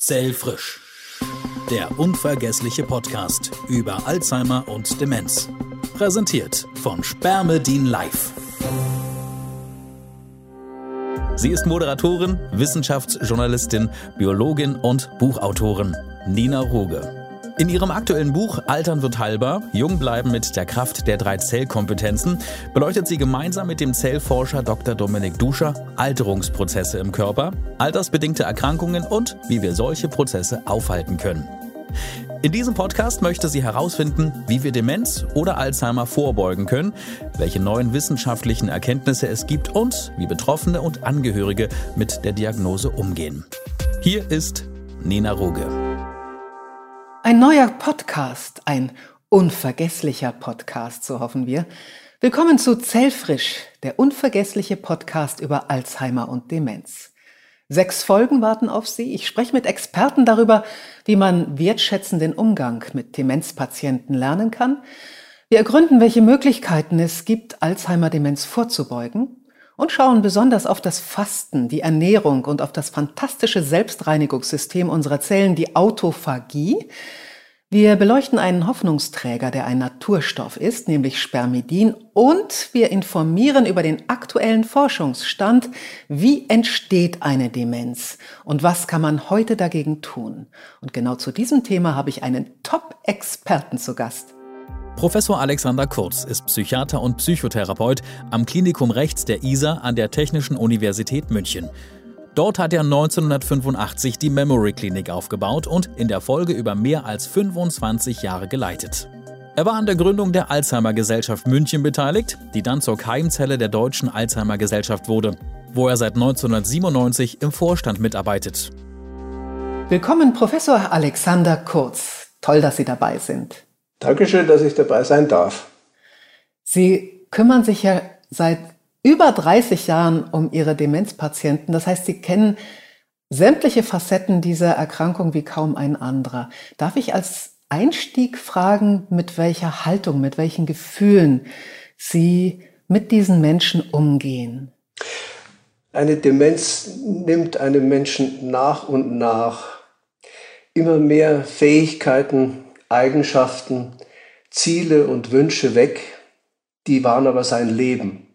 Zellfrisch. Der unvergessliche Podcast über Alzheimer und Demenz. Präsentiert von Spermedin Live. Sie ist Moderatorin, Wissenschaftsjournalistin, Biologin und Buchautorin Nina Ruge. In ihrem aktuellen Buch Altern wird heilbar, Jung bleiben mit der Kraft der drei Zellkompetenzen beleuchtet sie gemeinsam mit dem Zellforscher Dr. Dominik Duscher Alterungsprozesse im Körper, altersbedingte Erkrankungen und wie wir solche Prozesse aufhalten können. In diesem Podcast möchte sie herausfinden, wie wir Demenz oder Alzheimer vorbeugen können, welche neuen wissenschaftlichen Erkenntnisse es gibt und wie Betroffene und Angehörige mit der Diagnose umgehen. Hier ist Nina Ruge. Ein neuer Podcast, ein unvergesslicher Podcast, so hoffen wir. Willkommen zu Zellfrisch, der unvergessliche Podcast über Alzheimer und Demenz. Sechs Folgen warten auf Sie. Ich spreche mit Experten darüber, wie man wertschätzenden Umgang mit Demenzpatienten lernen kann. Wir ergründen, welche Möglichkeiten es gibt, Alzheimer-Demenz vorzubeugen und schauen besonders auf das Fasten, die Ernährung und auf das fantastische Selbstreinigungssystem unserer Zellen, die Autophagie. Wir beleuchten einen Hoffnungsträger, der ein Naturstoff ist, nämlich Spermidin, und wir informieren über den aktuellen Forschungsstand, wie entsteht eine Demenz und was kann man heute dagegen tun. Und genau zu diesem Thema habe ich einen Top-Experten zu Gast. Professor Alexander Kurz ist Psychiater und Psychotherapeut am Klinikum Rechts der ISA an der Technischen Universität München. Dort hat er 1985 die Memory Klinik aufgebaut und in der Folge über mehr als 25 Jahre geleitet. Er war an der Gründung der Alzheimer Gesellschaft München beteiligt, die dann zur Keimzelle der Deutschen Alzheimer Gesellschaft wurde, wo er seit 1997 im Vorstand mitarbeitet. Willkommen, Professor Alexander Kurz. Toll, dass Sie dabei sind. Dankeschön, dass ich dabei sein darf. Sie kümmern sich ja seit über 30 Jahren um Ihre Demenzpatienten. Das heißt, Sie kennen sämtliche Facetten dieser Erkrankung wie kaum ein anderer. Darf ich als Einstieg fragen, mit welcher Haltung, mit welchen Gefühlen Sie mit diesen Menschen umgehen? Eine Demenz nimmt einem Menschen nach und nach immer mehr Fähigkeiten Eigenschaften, Ziele und Wünsche weg, die waren aber sein Leben.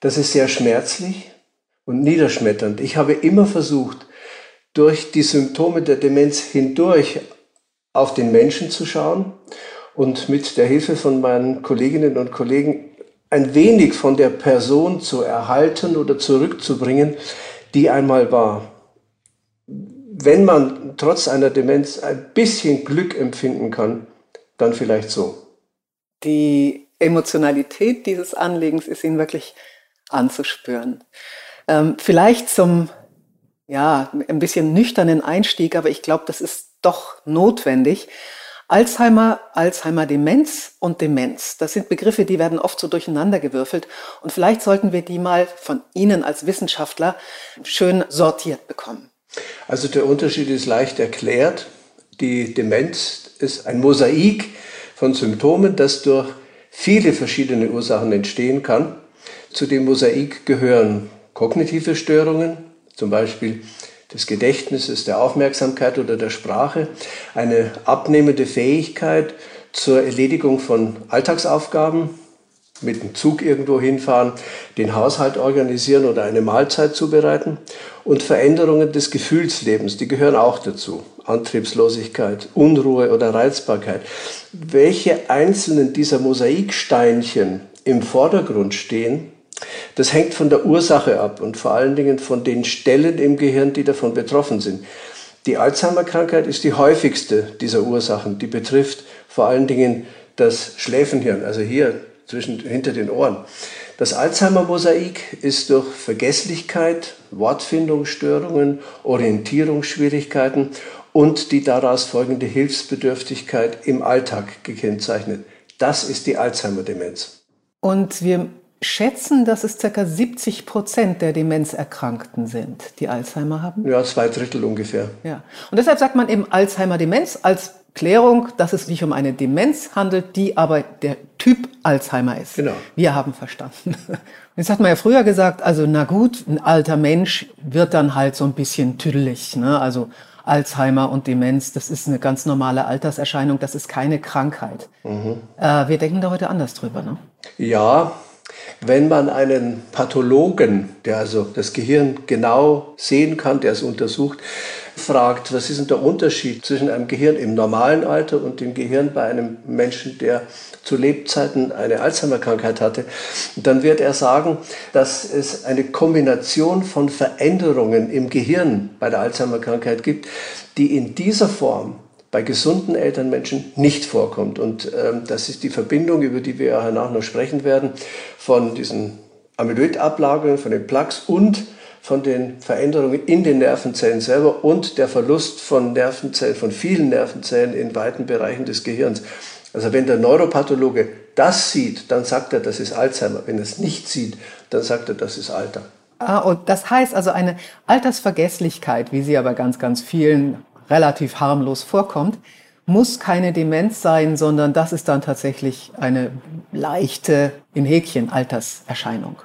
Das ist sehr schmerzlich und niederschmetternd. Ich habe immer versucht, durch die Symptome der Demenz hindurch auf den Menschen zu schauen und mit der Hilfe von meinen Kolleginnen und Kollegen ein wenig von der Person zu erhalten oder zurückzubringen, die einmal war wenn man trotz einer Demenz ein bisschen Glück empfinden kann, dann vielleicht so. Die Emotionalität dieses Anliegens ist Ihnen wirklich anzuspüren. Ähm, vielleicht zum, ja, ein bisschen nüchternen Einstieg, aber ich glaube, das ist doch notwendig. Alzheimer, Alzheimer-Demenz und Demenz. Das sind Begriffe, die werden oft so durcheinandergewürfelt. Und vielleicht sollten wir die mal von Ihnen als Wissenschaftler schön sortiert bekommen. Also der Unterschied ist leicht erklärt. Die Demenz ist ein Mosaik von Symptomen, das durch viele verschiedene Ursachen entstehen kann. Zu dem Mosaik gehören kognitive Störungen, zum Beispiel des Gedächtnisses, der Aufmerksamkeit oder der Sprache, eine abnehmende Fähigkeit zur Erledigung von Alltagsaufgaben, mit dem Zug irgendwo hinfahren, den Haushalt organisieren oder eine Mahlzeit zubereiten und Veränderungen des Gefühlslebens, die gehören auch dazu. Antriebslosigkeit, Unruhe oder Reizbarkeit. Welche einzelnen dieser Mosaiksteinchen im Vordergrund stehen, das hängt von der Ursache ab und vor allen Dingen von den Stellen im Gehirn, die davon betroffen sind. Die Alzheimer-Krankheit ist die häufigste dieser Ursachen. Die betrifft vor allen Dingen das Schläfenhirn, also hier zwischen, hinter den Ohren. Das Alzheimer-Mosaik ist durch Vergesslichkeit, Wortfindungsstörungen, Orientierungsschwierigkeiten und die daraus folgende Hilfsbedürftigkeit im Alltag gekennzeichnet. Das ist die Alzheimer-Demenz. Und wir schätzen, dass es ca. 70 Prozent der Demenzerkrankten sind, die Alzheimer haben? Ja, zwei Drittel ungefähr. Ja. Und deshalb sagt man eben Alzheimer-Demenz als Klärung, dass es sich um eine Demenz handelt, die aber der Typ Alzheimer ist. Genau. Wir haben verstanden. Jetzt hat man ja früher gesagt, also na gut, ein alter Mensch wird dann halt so ein bisschen tüdelig. Ne? Also Alzheimer und Demenz, das ist eine ganz normale Alterserscheinung, das ist keine Krankheit. Mhm. Äh, wir denken da heute anders drüber, ne? Ja, wenn man einen Pathologen, der also das Gehirn genau sehen kann, der es untersucht, fragt, was ist denn der Unterschied zwischen einem Gehirn im normalen Alter und dem Gehirn bei einem Menschen, der zu Lebzeiten eine Alzheimer-Krankheit hatte, dann wird er sagen, dass es eine Kombination von Veränderungen im Gehirn bei der Alzheimer-Krankheit gibt, die in dieser Form bei gesunden Elternmenschen nicht vorkommt. Und ähm, das ist die Verbindung, über die wir ja danach noch sprechen werden, von diesen Amyloidablagerungen, von den Plaques und von den Veränderungen in den Nervenzellen selber und der Verlust von Nervenzellen, von vielen Nervenzellen in weiten Bereichen des Gehirns. Also wenn der Neuropathologe das sieht, dann sagt er, das ist Alzheimer. Wenn er es nicht sieht, dann sagt er, das ist Alter. Ah, und das heißt also eine Altersvergesslichkeit, wie sie aber ganz, ganz vielen relativ harmlos vorkommt, muss keine Demenz sein, sondern das ist dann tatsächlich eine leichte, in Häkchen, Alterserscheinung.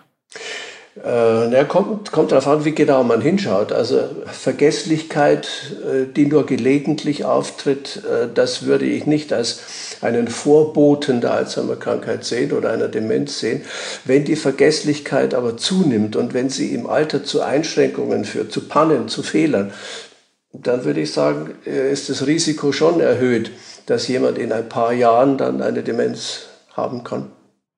Äh, na, kommt, kommt darauf an, wie genau man hinschaut. Also Vergesslichkeit, äh, die nur gelegentlich auftritt, äh, das würde ich nicht als einen Vorboten der Alzheimer-Krankheit sehen oder einer Demenz sehen. Wenn die Vergesslichkeit aber zunimmt und wenn sie im Alter zu Einschränkungen führt, zu Pannen, zu Fehlern, dann würde ich sagen, ist das Risiko schon erhöht, dass jemand in ein paar Jahren dann eine Demenz haben kann.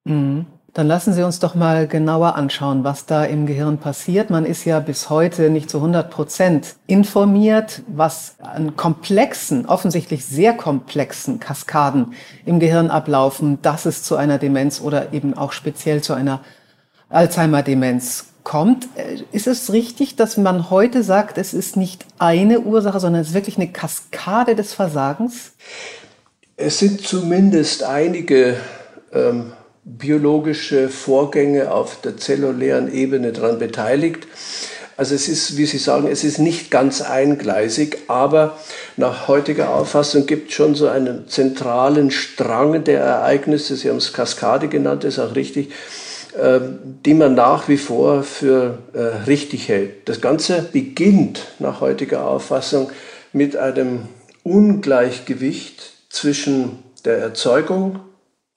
Mhm. Dann lassen Sie uns doch mal genauer anschauen, was da im Gehirn passiert. Man ist ja bis heute nicht zu 100 Prozent informiert, was an komplexen, offensichtlich sehr komplexen Kaskaden im Gehirn ablaufen, dass es zu einer Demenz oder eben auch speziell zu einer Alzheimer-Demenz kommt. Äh, ist es richtig, dass man heute sagt, es ist nicht eine Ursache, sondern es ist wirklich eine Kaskade des Versagens? Es sind zumindest einige ähm, biologische Vorgänge auf der zellulären Ebene daran beteiligt. Also es ist, wie Sie sagen, es ist nicht ganz eingleisig, aber nach heutiger Auffassung gibt es schon so einen zentralen Strang der Ereignisse, Sie haben es Kaskade genannt, ist auch richtig, äh, die man nach wie vor für äh, richtig hält. Das Ganze beginnt nach heutiger Auffassung mit einem Ungleichgewicht zwischen der Erzeugung,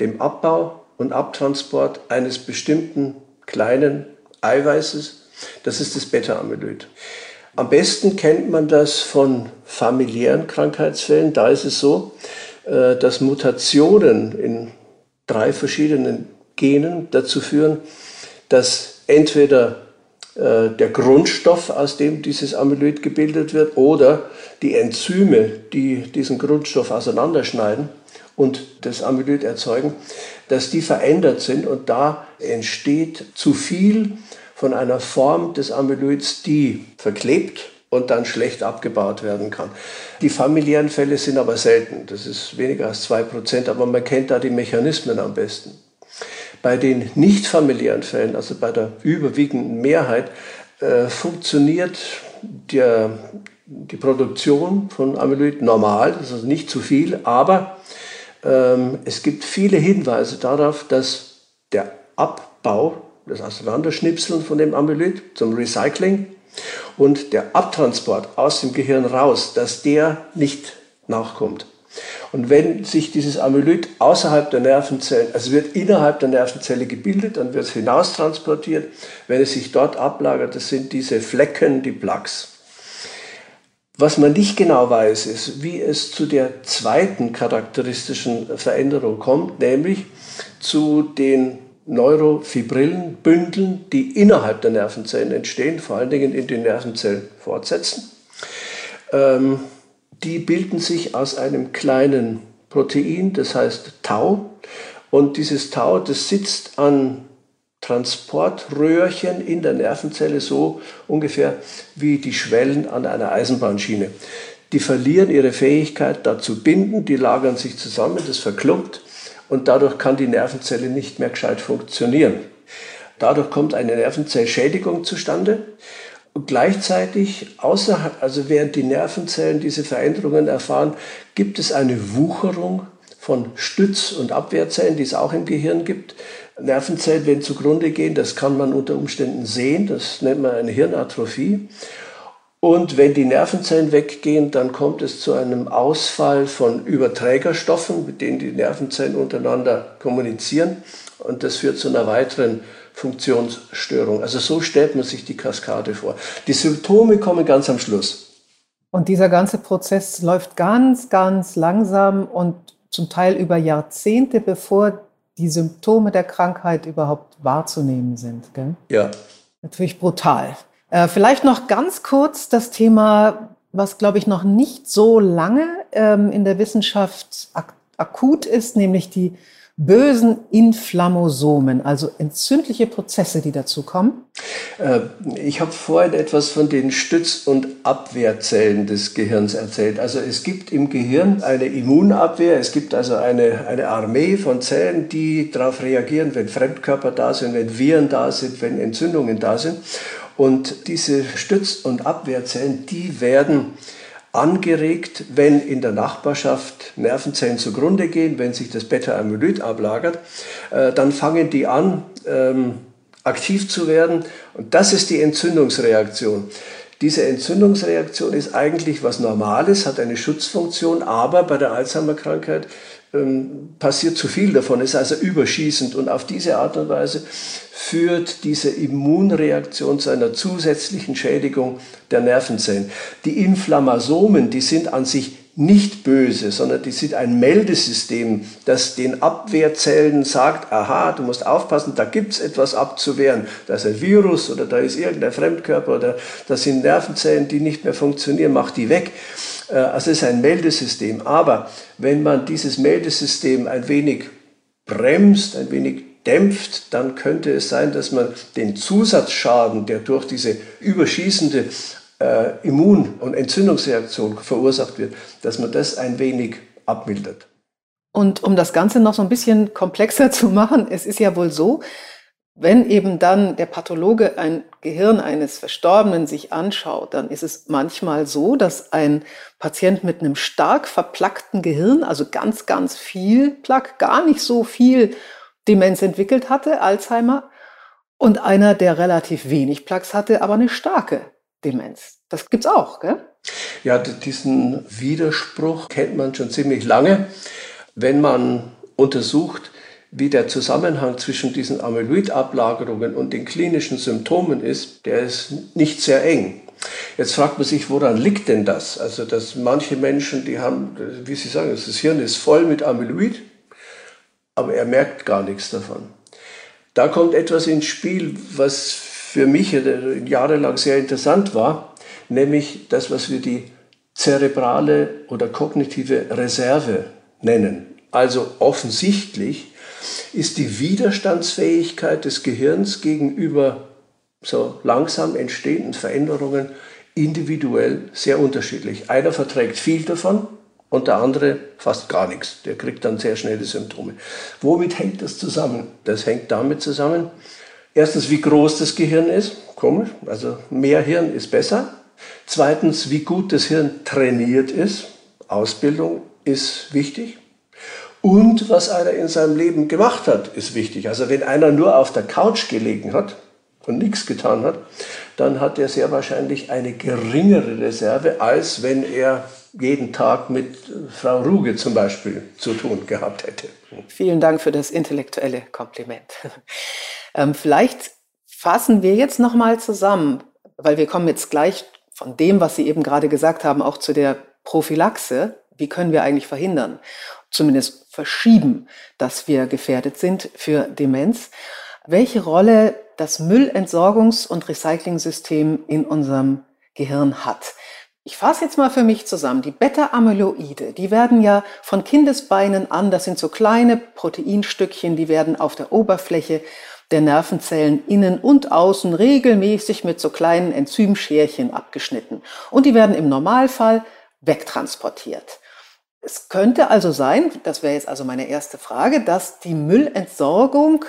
dem Abbau und Abtransport eines bestimmten kleinen Eiweißes. Das ist das Beta-Amyloid. Am besten kennt man das von familiären Krankheitsfällen. Da ist es so, äh, dass Mutationen in drei verschiedenen Genen dazu führen, dass entweder äh, der Grundstoff, aus dem dieses Amyloid gebildet wird, oder die Enzyme, die diesen Grundstoff auseinanderschneiden und das Amyloid erzeugen, dass die verändert sind und da entsteht zu viel von einer Form des Amyloids, die verklebt und dann schlecht abgebaut werden kann. Die familiären Fälle sind aber selten, das ist weniger als zwei Prozent, aber man kennt da die Mechanismen am besten. Bei den nicht familiären Fällen, also bei der überwiegenden Mehrheit, äh, funktioniert der, die Produktion von Amyloid normal, das ist also nicht zu viel, aber es gibt viele Hinweise darauf, dass der Abbau, das Auseinanderschnipseln von dem Amyloid zum Recycling und der Abtransport aus dem Gehirn raus, dass der nicht nachkommt. Und wenn sich dieses Amyloid außerhalb der Nervenzellen, also wird innerhalb der Nervenzelle gebildet, dann wird es hinaustransportiert. Wenn es sich dort ablagert, das sind diese Flecken, die Plaques. Was man nicht genau weiß, ist, wie es zu der zweiten charakteristischen Veränderung kommt, nämlich zu den Neurofibrillen, Bündeln, die innerhalb der Nervenzellen entstehen, vor allen Dingen in den Nervenzellen fortsetzen. Ähm, die bilden sich aus einem kleinen Protein, das heißt Tau. Und dieses Tau, das sitzt an Transportröhrchen in der Nervenzelle so ungefähr wie die Schwellen an einer Eisenbahnschiene. Die verlieren ihre Fähigkeit, da zu binden, die lagern sich zusammen, das verklumpt und dadurch kann die Nervenzelle nicht mehr gescheit funktionieren. Dadurch kommt eine Nervenzellschädigung zustande. Und gleichzeitig, außerhalb, also während die Nervenzellen diese Veränderungen erfahren, gibt es eine Wucherung von Stütz- und Abwehrzellen, die es auch im Gehirn gibt. Nervenzellen, wenn zugrunde gehen, das kann man unter Umständen sehen, das nennt man eine Hirnatrophie. Und wenn die Nervenzellen weggehen, dann kommt es zu einem Ausfall von Überträgerstoffen, mit denen die Nervenzellen untereinander kommunizieren. Und das führt zu einer weiteren Funktionsstörung. Also so stellt man sich die Kaskade vor. Die Symptome kommen ganz am Schluss. Und dieser ganze Prozess läuft ganz, ganz langsam und zum Teil über Jahrzehnte, bevor die Symptome der Krankheit überhaupt wahrzunehmen sind. Gell? Ja. Natürlich brutal. Äh, vielleicht noch ganz kurz das Thema, was, glaube ich, noch nicht so lange ähm, in der Wissenschaft ak akut ist, nämlich die bösen Inflammosomen, also entzündliche Prozesse, die dazu kommen? Äh, ich habe vorhin etwas von den Stütz- und Abwehrzellen des Gehirns erzählt. Also es gibt im Gehirn eine Immunabwehr, es gibt also eine, eine Armee von Zellen, die darauf reagieren, wenn Fremdkörper da sind, wenn Viren da sind, wenn Entzündungen da sind. Und diese Stütz- und Abwehrzellen, die werden angeregt, wenn in der Nachbarschaft Nervenzellen zugrunde gehen, wenn sich das Beta-Amyloid ablagert, äh, dann fangen die an, ähm, aktiv zu werden. Und das ist die Entzündungsreaktion. Diese Entzündungsreaktion ist eigentlich was Normales, hat eine Schutzfunktion, aber bei der Alzheimer-Krankheit ähm, passiert zu viel davon, ist also überschießend. Und auf diese Art und Weise führt diese Immunreaktion zu einer zusätzlichen Schädigung der Nervenzellen. Die Inflammasomen, die sind an sich nicht böse, sondern die sind ein Meldesystem, das den Abwehrzellen sagt, aha, du musst aufpassen, da gibt es etwas abzuwehren. Da ist ein Virus oder da ist irgendein Fremdkörper oder da sind Nervenzellen, die nicht mehr funktionieren, mach die weg. Äh, also es ist ein Meldesystem. Aber wenn man dieses Meldesystem ein wenig bremst, ein wenig dämpft, dann könnte es sein, dass man den Zusatzschaden, der durch diese überschießende äh, Immun- und Entzündungsreaktion verursacht wird, dass man das ein wenig abmildert. Und um das Ganze noch so ein bisschen komplexer zu machen, es ist ja wohl so, wenn eben dann der Pathologe ein Gehirn eines Verstorbenen sich anschaut, dann ist es manchmal so, dass ein Patient mit einem stark verplackten Gehirn, also ganz, ganz viel Plaque, gar nicht so viel Demenz entwickelt hatte, Alzheimer, und einer, der relativ wenig Plaques hatte, aber eine starke Demenz. Das gibt's auch, gell? Ja, diesen Widerspruch kennt man schon ziemlich lange. Wenn man untersucht, wie der Zusammenhang zwischen diesen Amyloid-Ablagerungen und den klinischen Symptomen ist, der ist nicht sehr eng. Jetzt fragt man sich, woran liegt denn das? Also, dass manche Menschen, die haben, wie Sie sagen, das Hirn ist voll mit Amyloid, aber er merkt gar nichts davon. Da kommt etwas ins Spiel, was für mich jahrelang sehr interessant war, nämlich das, was wir die zerebrale oder kognitive Reserve nennen. Also offensichtlich ist die Widerstandsfähigkeit des Gehirns gegenüber so langsam entstehenden Veränderungen individuell sehr unterschiedlich. Einer verträgt viel davon, und der andere fast gar nichts. Der kriegt dann sehr schnelle Symptome. Womit hängt das zusammen? Das hängt damit zusammen, erstens, wie groß das Gehirn ist, komisch, also mehr Hirn ist besser. Zweitens, wie gut das Hirn trainiert ist, Ausbildung ist wichtig. Und was einer in seinem Leben gemacht hat, ist wichtig. Also wenn einer nur auf der Couch gelegen hat und nichts getan hat, dann hat er sehr wahrscheinlich eine geringere Reserve, als wenn er jeden Tag mit Frau Ruge zum Beispiel zu tun gehabt hätte. Vielen Dank für das intellektuelle Kompliment. Ähm, vielleicht fassen wir jetzt nochmal zusammen, weil wir kommen jetzt gleich von dem, was Sie eben gerade gesagt haben, auch zu der Prophylaxe. Wie können wir eigentlich verhindern, zumindest verschieben, dass wir gefährdet sind für Demenz? Welche Rolle das Müllentsorgungs- und Recyclingsystem in unserem Gehirn hat. Ich fasse jetzt mal für mich zusammen. Die Beta-Amyloide, die werden ja von Kindesbeinen an, das sind so kleine Proteinstückchen, die werden auf der Oberfläche der Nervenzellen innen und außen regelmäßig mit so kleinen Enzymscherchen abgeschnitten. Und die werden im Normalfall wegtransportiert. Es könnte also sein, das wäre jetzt also meine erste Frage, dass die Müllentsorgung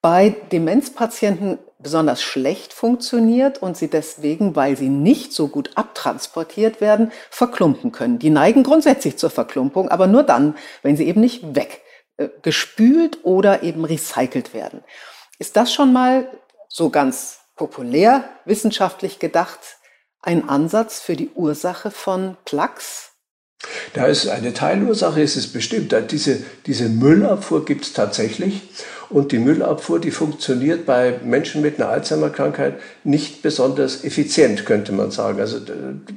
bei Demenzpatienten besonders schlecht funktioniert und sie deswegen, weil sie nicht so gut abtransportiert werden, verklumpen können. Die neigen grundsätzlich zur Verklumpung, aber nur dann, wenn sie eben nicht weggespült äh, oder eben recycelt werden. Ist das schon mal so ganz populär wissenschaftlich gedacht ein Ansatz für die Ursache von Plaques? Da ist eine Teilursache, ist es bestimmt. Diese, diese Müllabfuhr gibt es tatsächlich. Und die Müllabfuhr, die funktioniert bei Menschen mit einer Alzheimer-Krankheit nicht besonders effizient, könnte man sagen. Also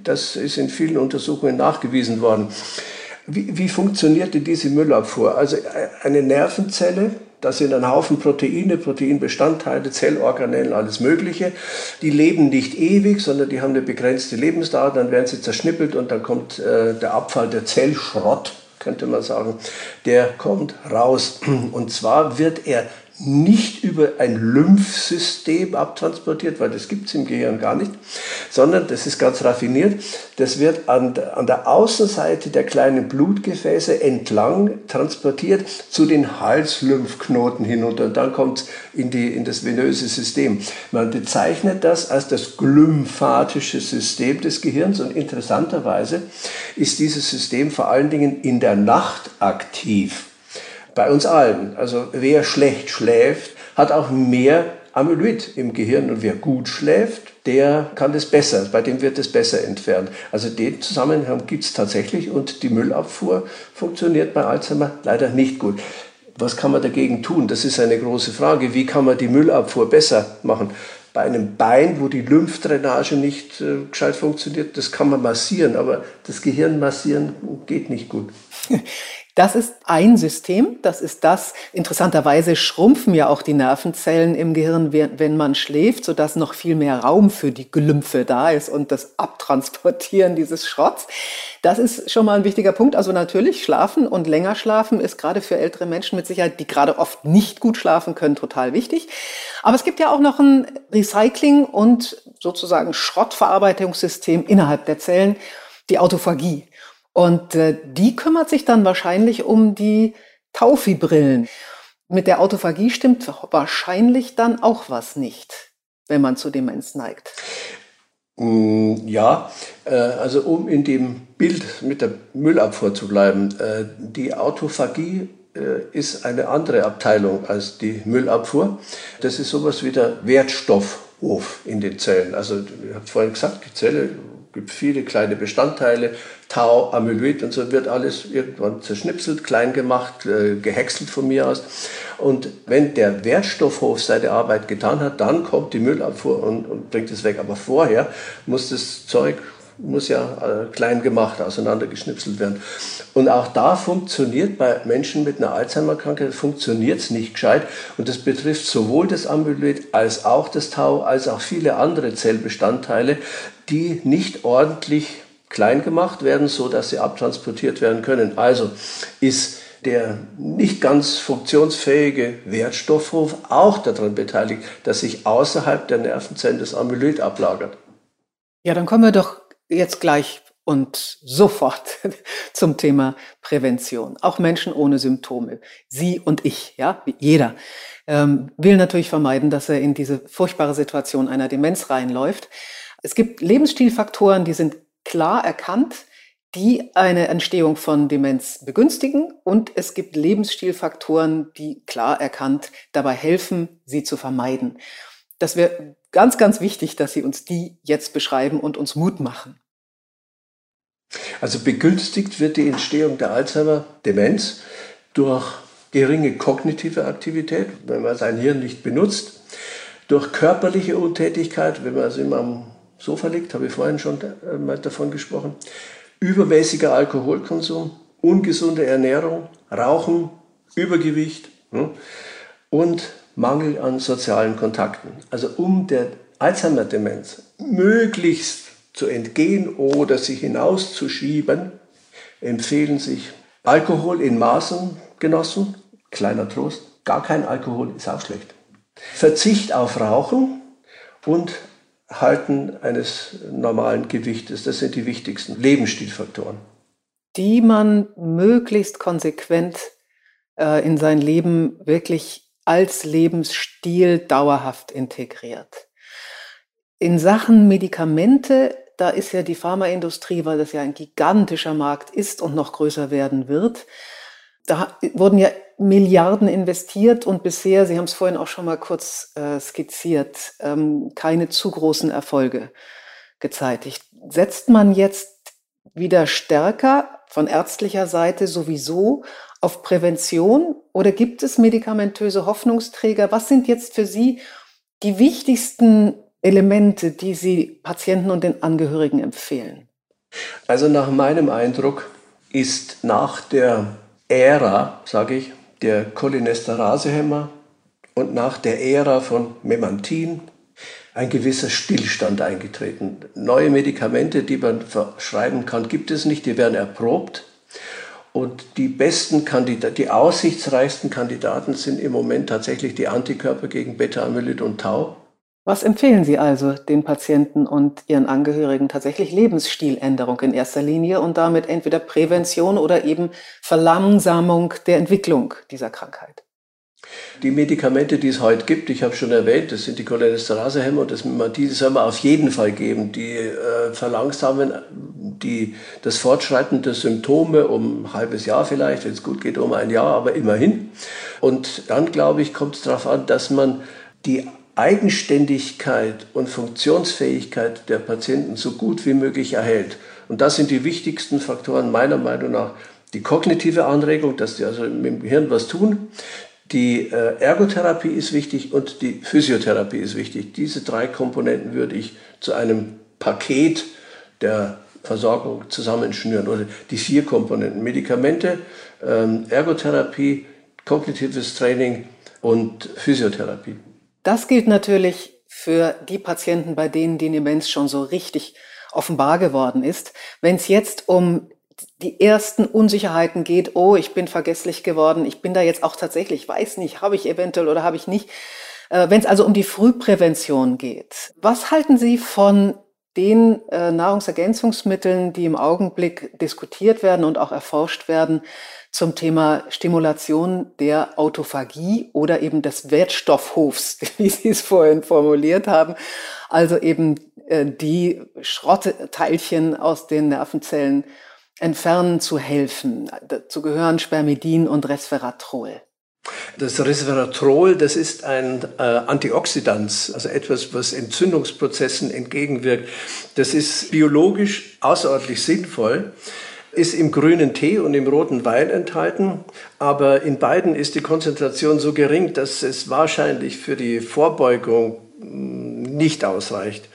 das ist in vielen Untersuchungen nachgewiesen worden. Wie, wie funktionierte diese Müllabfuhr? Also eine Nervenzelle, da sind ein Haufen Proteine, Proteinbestandteile, Zellorganellen, alles Mögliche. Die leben nicht ewig, sondern die haben eine begrenzte Lebensdauer. Dann werden sie zerschnippelt und dann kommt äh, der Abfall, der Zellschrott, könnte man sagen, der kommt raus. Und zwar wird er nicht über ein Lymphsystem abtransportiert, weil das gibt es im Gehirn gar nicht, sondern das ist ganz raffiniert. Das wird an, an der Außenseite der kleinen Blutgefäße entlang transportiert zu den Halslymphknoten hinunter und dann kommt es in, in das venöse System. Man bezeichnet das als das glymphatische System des Gehirns und interessanterweise ist dieses System vor allen Dingen in der Nacht aktiv bei uns allen. Also wer schlecht schläft, hat auch mehr Amyloid im Gehirn und wer gut schläft, der kann das besser, bei dem wird es besser entfernt. Also den Zusammenhang gibt es tatsächlich und die Müllabfuhr funktioniert bei Alzheimer leider nicht gut. Was kann man dagegen tun? Das ist eine große Frage. Wie kann man die Müllabfuhr besser machen? Bei einem Bein, wo die Lymphdrainage nicht äh, gescheit funktioniert, das kann man massieren, aber das Gehirn massieren geht nicht gut. Das ist ein System, das ist das. Interessanterweise schrumpfen ja auch die Nervenzellen im Gehirn, wenn man schläft, sodass noch viel mehr Raum für die Glymphe da ist und das Abtransportieren dieses Schrotts. Das ist schon mal ein wichtiger Punkt. Also natürlich, schlafen und länger schlafen ist gerade für ältere Menschen mit Sicherheit, die gerade oft nicht gut schlafen können, total wichtig. Aber es gibt ja auch noch ein Recycling und sozusagen Schrottverarbeitungssystem innerhalb der Zellen, die Autophagie. Und äh, die kümmert sich dann wahrscheinlich um die Taufi-Brillen. Mit der Autophagie stimmt wahrscheinlich dann auch was nicht, wenn man zu Demenz neigt. Mm, ja, äh, also um in dem Bild mit der Müllabfuhr zu bleiben, äh, die Autophagie ist eine andere Abteilung als die Müllabfuhr. Das ist sowas wie der Wertstoffhof in den Zellen. Also, ich habe vorhin gesagt, die Zelle gibt viele kleine Bestandteile, Tau, Amyloid und so wird alles irgendwann zerschnipselt, klein gemacht, äh, gehäckselt von mir aus. Und wenn der Wertstoffhof seine Arbeit getan hat, dann kommt die Müllabfuhr und, und bringt es weg. Aber vorher muss das Zeug muss ja äh, klein gemacht, auseinandergeschnipselt werden. Und auch da funktioniert bei Menschen mit einer Alzheimer-Krankheit funktioniert es nicht gescheit. Und das betrifft sowohl das Amyloid als auch das Tau, als auch viele andere Zellbestandteile, die nicht ordentlich klein gemacht werden, so dass sie abtransportiert werden können. Also ist der nicht ganz funktionsfähige Wertstoffhof auch daran beteiligt, dass sich außerhalb der Nervenzellen das Amyloid ablagert. Ja, dann kommen wir doch jetzt gleich und sofort zum Thema Prävention. Auch Menschen ohne Symptome. Sie und ich, ja, jeder, ähm, will natürlich vermeiden, dass er in diese furchtbare Situation einer Demenz reinläuft. Es gibt Lebensstilfaktoren, die sind klar erkannt, die eine Entstehung von Demenz begünstigen und es gibt Lebensstilfaktoren, die klar erkannt dabei helfen, sie zu vermeiden. Das wäre ganz, ganz wichtig, dass Sie uns die jetzt beschreiben und uns Mut machen. Also begünstigt wird die Entstehung der Alzheimer-Demenz durch geringe kognitive Aktivität, wenn man sein Hirn nicht benutzt, durch körperliche Untätigkeit, wenn man also immer am Sofa liegt, habe ich vorhin schon äh, mal davon gesprochen, übermäßiger Alkoholkonsum, ungesunde Ernährung, Rauchen, Übergewicht hm, und Mangel an sozialen Kontakten. Also um der Alzheimer-Demenz möglichst zu entgehen oder sich hinauszuschieben, empfehlen sich Alkohol in Maßen genossen, kleiner Trost, gar kein Alkohol ist auch schlecht. Verzicht auf Rauchen und Halten eines normalen Gewichtes. Das sind die wichtigsten Lebensstilfaktoren. Die man möglichst konsequent äh, in sein Leben wirklich als Lebensstil dauerhaft integriert. In Sachen Medikamente, da ist ja die Pharmaindustrie, weil das ja ein gigantischer Markt ist und noch größer werden wird, da wurden ja Milliarden investiert und bisher, Sie haben es vorhin auch schon mal kurz äh, skizziert, ähm, keine zu großen Erfolge gezeitigt. Setzt man jetzt wieder stärker von ärztlicher Seite sowieso auf Prävention oder gibt es medikamentöse Hoffnungsträger? Was sind jetzt für Sie die wichtigsten Elemente, die Sie Patienten und den Angehörigen empfehlen? Also nach meinem Eindruck ist nach der Ära, sage ich, der Cholinesterasehämmer und nach der Ära von Memantin ein gewisser Stillstand eingetreten. Neue Medikamente, die man verschreiben kann, gibt es nicht, die werden erprobt. Und die besten Kandidaten, die aussichtsreichsten Kandidaten sind im Moment tatsächlich die Antikörper gegen Beta-Amyloid und Tau. Was empfehlen Sie also den Patienten und ihren Angehörigen tatsächlich Lebensstiländerung in erster Linie und damit entweder Prävention oder eben Verlangsamung der Entwicklung dieser Krankheit? Die Medikamente, die es heute gibt, ich habe schon erwähnt, das sind die Cholinesterasehämmer und das die soll man auf jeden Fall geben. Die äh, verlangsamen die, das Fortschreiten der Symptome um ein halbes Jahr vielleicht, wenn es gut geht, um ein Jahr, aber immerhin. Und dann, glaube ich, kommt es darauf an, dass man die Eigenständigkeit und Funktionsfähigkeit der Patienten so gut wie möglich erhält. Und das sind die wichtigsten Faktoren meiner Meinung nach. Die kognitive Anregung, dass die also mit dem Gehirn was tun, die äh, Ergotherapie ist wichtig und die Physiotherapie ist wichtig. Diese drei Komponenten würde ich zu einem Paket der Versorgung zusammenschnüren oder die vier Komponenten Medikamente, ähm, Ergotherapie, kognitives Training und Physiotherapie. Das gilt natürlich für die Patienten, bei denen die Demenz schon so richtig offenbar geworden ist. Wenn es jetzt um die ersten Unsicherheiten geht, oh, ich bin vergesslich geworden, ich bin da jetzt auch tatsächlich, weiß nicht, habe ich eventuell oder habe ich nicht. Äh, Wenn es also um die Frühprävention geht, was halten Sie von den äh, Nahrungsergänzungsmitteln, die im Augenblick diskutiert werden und auch erforscht werden zum Thema Stimulation der Autophagie oder eben des Wertstoffhofs, wie Sie es vorhin formuliert haben. Also eben äh, die Schrottteilchen aus den Nervenzellen entfernen zu helfen. Dazu gehören Spermidin und Resveratrol. Das Resveratrol, das ist ein äh, Antioxidant, also etwas, was Entzündungsprozessen entgegenwirkt. Das ist biologisch außerordentlich sinnvoll, ist im grünen Tee und im roten Wein enthalten, aber in beiden ist die Konzentration so gering, dass es wahrscheinlich für die Vorbeugung hm, nicht ausreicht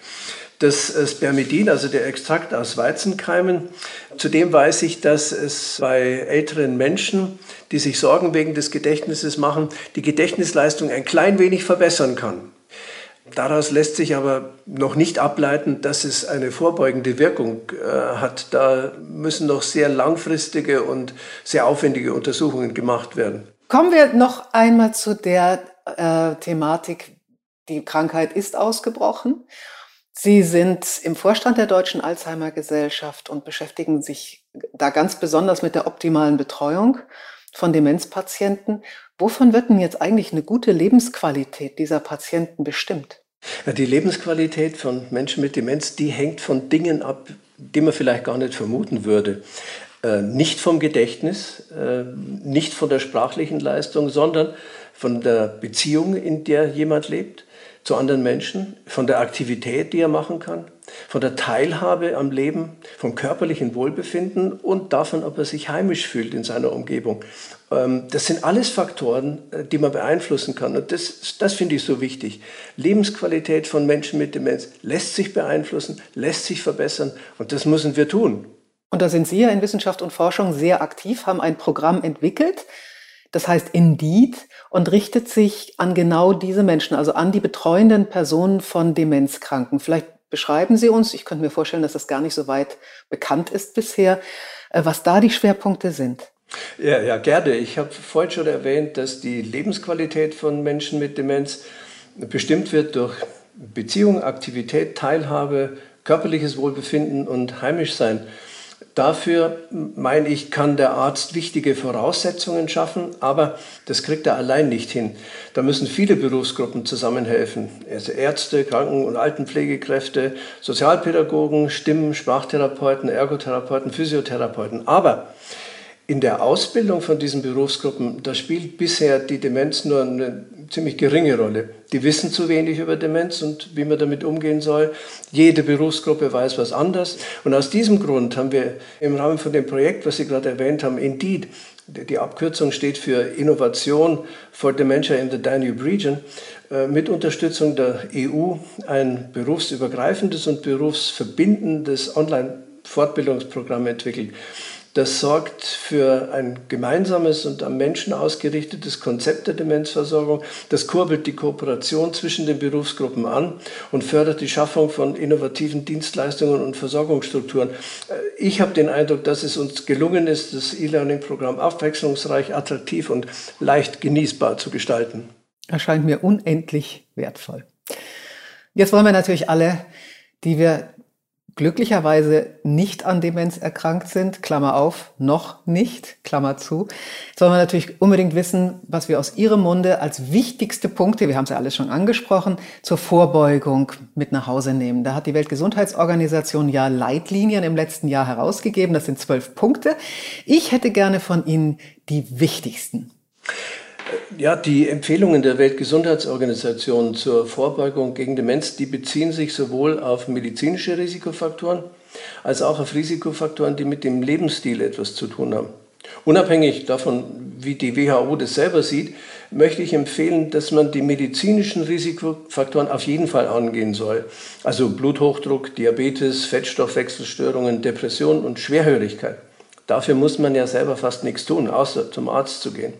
das äh, Spermidin, also der Extrakt aus Weizenkeimen. Zudem weiß ich, dass es bei älteren Menschen, die sich Sorgen wegen des Gedächtnisses machen, die Gedächtnisleistung ein klein wenig verbessern kann. Daraus lässt sich aber noch nicht ableiten, dass es eine vorbeugende Wirkung äh, hat. Da müssen noch sehr langfristige und sehr aufwendige Untersuchungen gemacht werden. Kommen wir noch einmal zu der äh, Thematik, die Krankheit ist ausgebrochen Sie sind im Vorstand der Deutschen Alzheimer Gesellschaft und beschäftigen sich da ganz besonders mit der optimalen Betreuung von Demenzpatienten. Wovon wird denn jetzt eigentlich eine gute Lebensqualität dieser Patienten bestimmt? Ja, die Lebensqualität von Menschen mit Demenz, die hängt von Dingen ab, die man vielleicht gar nicht vermuten würde. Äh, nicht vom Gedächtnis, äh, nicht von der sprachlichen Leistung, sondern von der Beziehung, in der jemand lebt, zu anderen Menschen, von der Aktivität, die er machen kann, von der Teilhabe am Leben, vom körperlichen Wohlbefinden und davon, ob er sich heimisch fühlt in seiner Umgebung. Ähm, das sind alles Faktoren, äh, die man beeinflussen kann. Und das, das finde ich so wichtig. Lebensqualität von Menschen mit Demenz lässt sich beeinflussen, lässt sich verbessern und das müssen wir tun. Und da sind Sie ja in Wissenschaft und Forschung sehr aktiv, haben ein Programm entwickelt, das heißt Indeed und richtet sich an genau diese Menschen, also an die betreuenden Personen von Demenzkranken. Vielleicht beschreiben Sie uns, ich könnte mir vorstellen, dass das gar nicht so weit bekannt ist bisher, äh, was da die Schwerpunkte sind. Ja, ja, gerne. Ich habe vorhin schon erwähnt, dass die Lebensqualität von Menschen mit Demenz bestimmt wird durch Beziehung, Aktivität, Teilhabe, körperliches Wohlbefinden und heimisch sein. Dafür, meine ich, kann der Arzt wichtige Voraussetzungen schaffen, aber das kriegt er allein nicht hin. Da müssen viele Berufsgruppen zusammenhelfen. Also Ärzte, Kranken- und Altenpflegekräfte, Sozialpädagogen, Stimmen, Sprachtherapeuten, Ergotherapeuten, Physiotherapeuten. Aber In der Ausbildung von diesen Berufsgruppen, da spielt bisher die Demenz nur eine ziemlich geringe Rolle. Die wissen zu wenig über Demenz und wie man damit umgehen soll. Jede Berufsgruppe weiß was anders. Und aus diesem Grund haben wir im Rahmen von dem Projekt, was Sie gerade erwähnt haben, Indeed, die Abkürzung steht für Innovation for Dementia in the Danube Region, äh, mit Unterstützung der EU ein berufsübergreifendes und berufsverbindendes Online-Fortbildungsprogramm entwickelt. Das sorgt für ein gemeinsames und am Menschen ausgerichtetes Konzept der Demenzversorgung. Das kurbelt die Kooperation zwischen den Berufsgruppen an und fördert die Schaffung von innovativen Dienstleistungen und Versorgungsstrukturen. Äh, ich habe den Eindruck, dass es uns gelungen ist, das E-Learning-Programm abwechslungsreich, attraktiv und leicht genießbar zu gestalten. Erscheint mir unendlich wertvoll. Jetzt wollen wir natürlich alle, die wir glücklicherweise nicht an Demenz erkrankt sind, Klammer auf, noch nicht, Klammer zu, sollen wir natürlich unbedingt wissen, was wir aus Ihrem Munde als wichtigste Punkte, wir haben es ja alles schon angesprochen, zur Vorbeugung mit nach Hause nehmen. Da hat die Weltgesundheitsorganisation ja Leitlinien im letzten Jahr herausgegeben. Das sind zwölf Punkte. Ich hätte gerne von Ihnen die wichtigsten. Ja, die Empfehlungen der Weltgesundheitsorganisation zur Vorbeugung gegen Demenz, die beziehen sich sowohl auf medizinische Risikofaktoren als auch auf Risikofaktoren, die mit dem Lebensstil etwas zu tun haben. Unabhängig davon, wie die WHO das selber sieht, möchte ich empfehlen, dass man die medizinischen Risikofaktoren auf jeden Fall angehen soll. Also Bluthochdruck, Diabetes, Fettstoffwechselstörungen, Depression und Schwerhörigkeit. Dafür muss man ja selber fast nichts tun, außer zum Arzt zu gehen.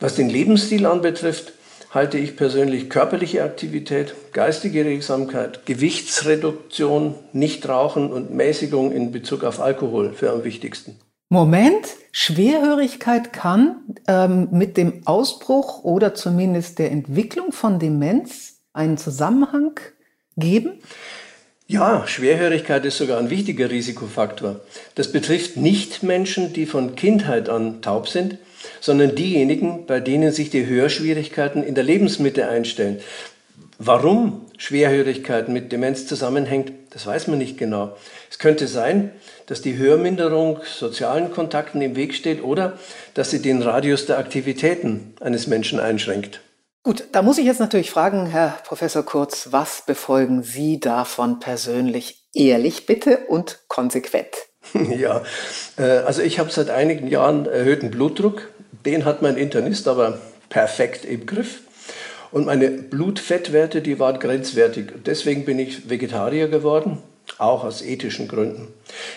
Was den Lebensstil anbetrifft, halte ich persönlich körperliche Aktivität, geistige Regsamkeit, Gewichtsreduktion, Nichtrauchen und Mäßigung in Bezug auf Alkohol für am wichtigsten. Moment, Schwerhörigkeit kann ähm, mit dem Ausbruch oder zumindest der Entwicklung von Demenz einen Zusammenhang geben? Ja, Schwerhörigkeit ist sogar ein wichtiger Risikofaktor. Das betrifft nicht Menschen, die von Kindheit an taub sind, sondern diejenigen, bei denen sich die Hörschwierigkeiten in der Lebensmitte einstellen. Warum Schwerhörigkeit mit Demenz zusammenhängt, das weiß man nicht genau. Es könnte sein, dass die Hörminderung sozialen Kontakten im Weg steht oder dass sie den Radius der Aktivitäten eines Menschen einschränkt. Gut, da muss ich jetzt natürlich fragen, Herr Professor Kurz, was befolgen Sie davon persönlich ehrlich bitte und konsequent? Ja, äh, also ich habe seit einigen Jahren erhöhten Blutdruck, den hat mein Internist aber perfekt im Griff. Und meine Blutfettwerte, die waren grenzwertig. Deswegen bin ich Vegetarier geworden, auch aus ethischen Gründen.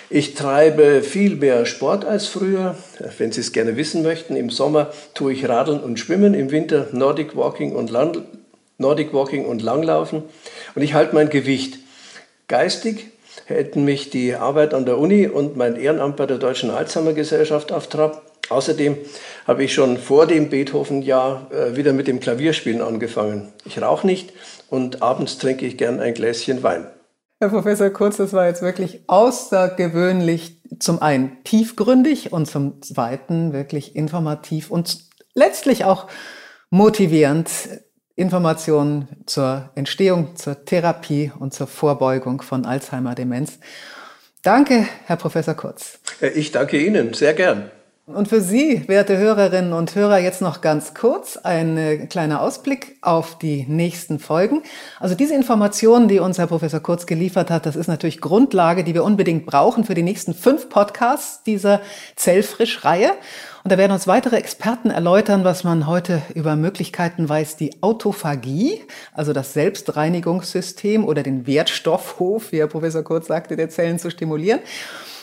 Ich treibe viel mehr Sport als früher. Wenn Sie es gerne wissen möchten, im Sommer tue ich Radeln und Schwimmen, im Winter Nordic Walking und, Land Nordic Walking und Langlaufen. Und ich halte mein Gewicht. Geistig hätten mich die Arbeit an der Uni und mein Ehrenamt bei der Deutschen Alzheimer Gesellschaft auf Trab. Außerdem habe ich schon vor dem Beethoven-Jahr äh, wieder mit dem Klavierspielen angefangen. Ich rauche nicht und abends trinke ich gern ein Gläschen Wein. Herr Professor Kurz, das war jetzt wirklich außergewöhnlich, zum einen tiefgründig und zum zweiten wirklich informativ und letztlich auch motivierend. Informationen zur Entstehung, zur Therapie und zur Vorbeugung von Alzheimer-Demenz. Danke, Herr Professor Kurz. Äh, ich danke Ihnen, sehr gern. Und für Sie, werte Hörerinnen und Hörer, jetzt noch ganz kurz ein äh, kleiner Ausblick auf die nächsten Folgen. Also diese Informationen, die uns Herr Professor Kurz geliefert hat, das ist natürlich Grundlage, die wir unbedingt brauchen für die nächsten fünf Podcasts dieser Zellfrisch-Reihe. Und da werden uns weitere Experten erläutern, was man heute über Möglichkeiten weiß, die Autophagie, also das Selbstreinigungssystem oder den Wertstoffhof, wie Herr Professor Kurz sagte, der Zellen zu stimulieren.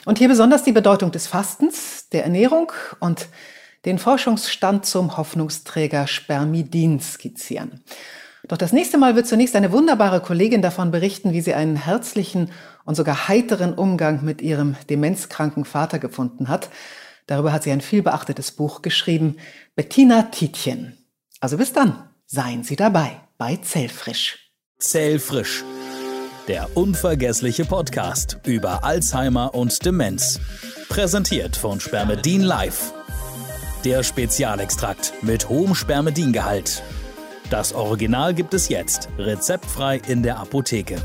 Und hier besonders die Bedeutung des Fastens, der Ernährung und den Forschungsstand zum Hoffnungsträger Spermidin skizzieren. Doch das nächste Mal wird zunächst eine wunderbare Kollegin davon berichten, wie sie einen herzlichen und sogar heiteren Umgang mit ihrem demenzkranken Vater gefunden hat. Darüber hat sie ein vielbeachtetes Buch geschrieben, Bettina Tietjen. Also bis dann, seien Sie dabei bei Zellfrisch. Zellfrisch der unvergessliche Podcast über Alzheimer und Demenz. Präsentiert von Spermedin Live. Der Spezialextrakt mit hohem Spermidingehalt. Das Original gibt es jetzt, rezeptfrei in der Apotheke.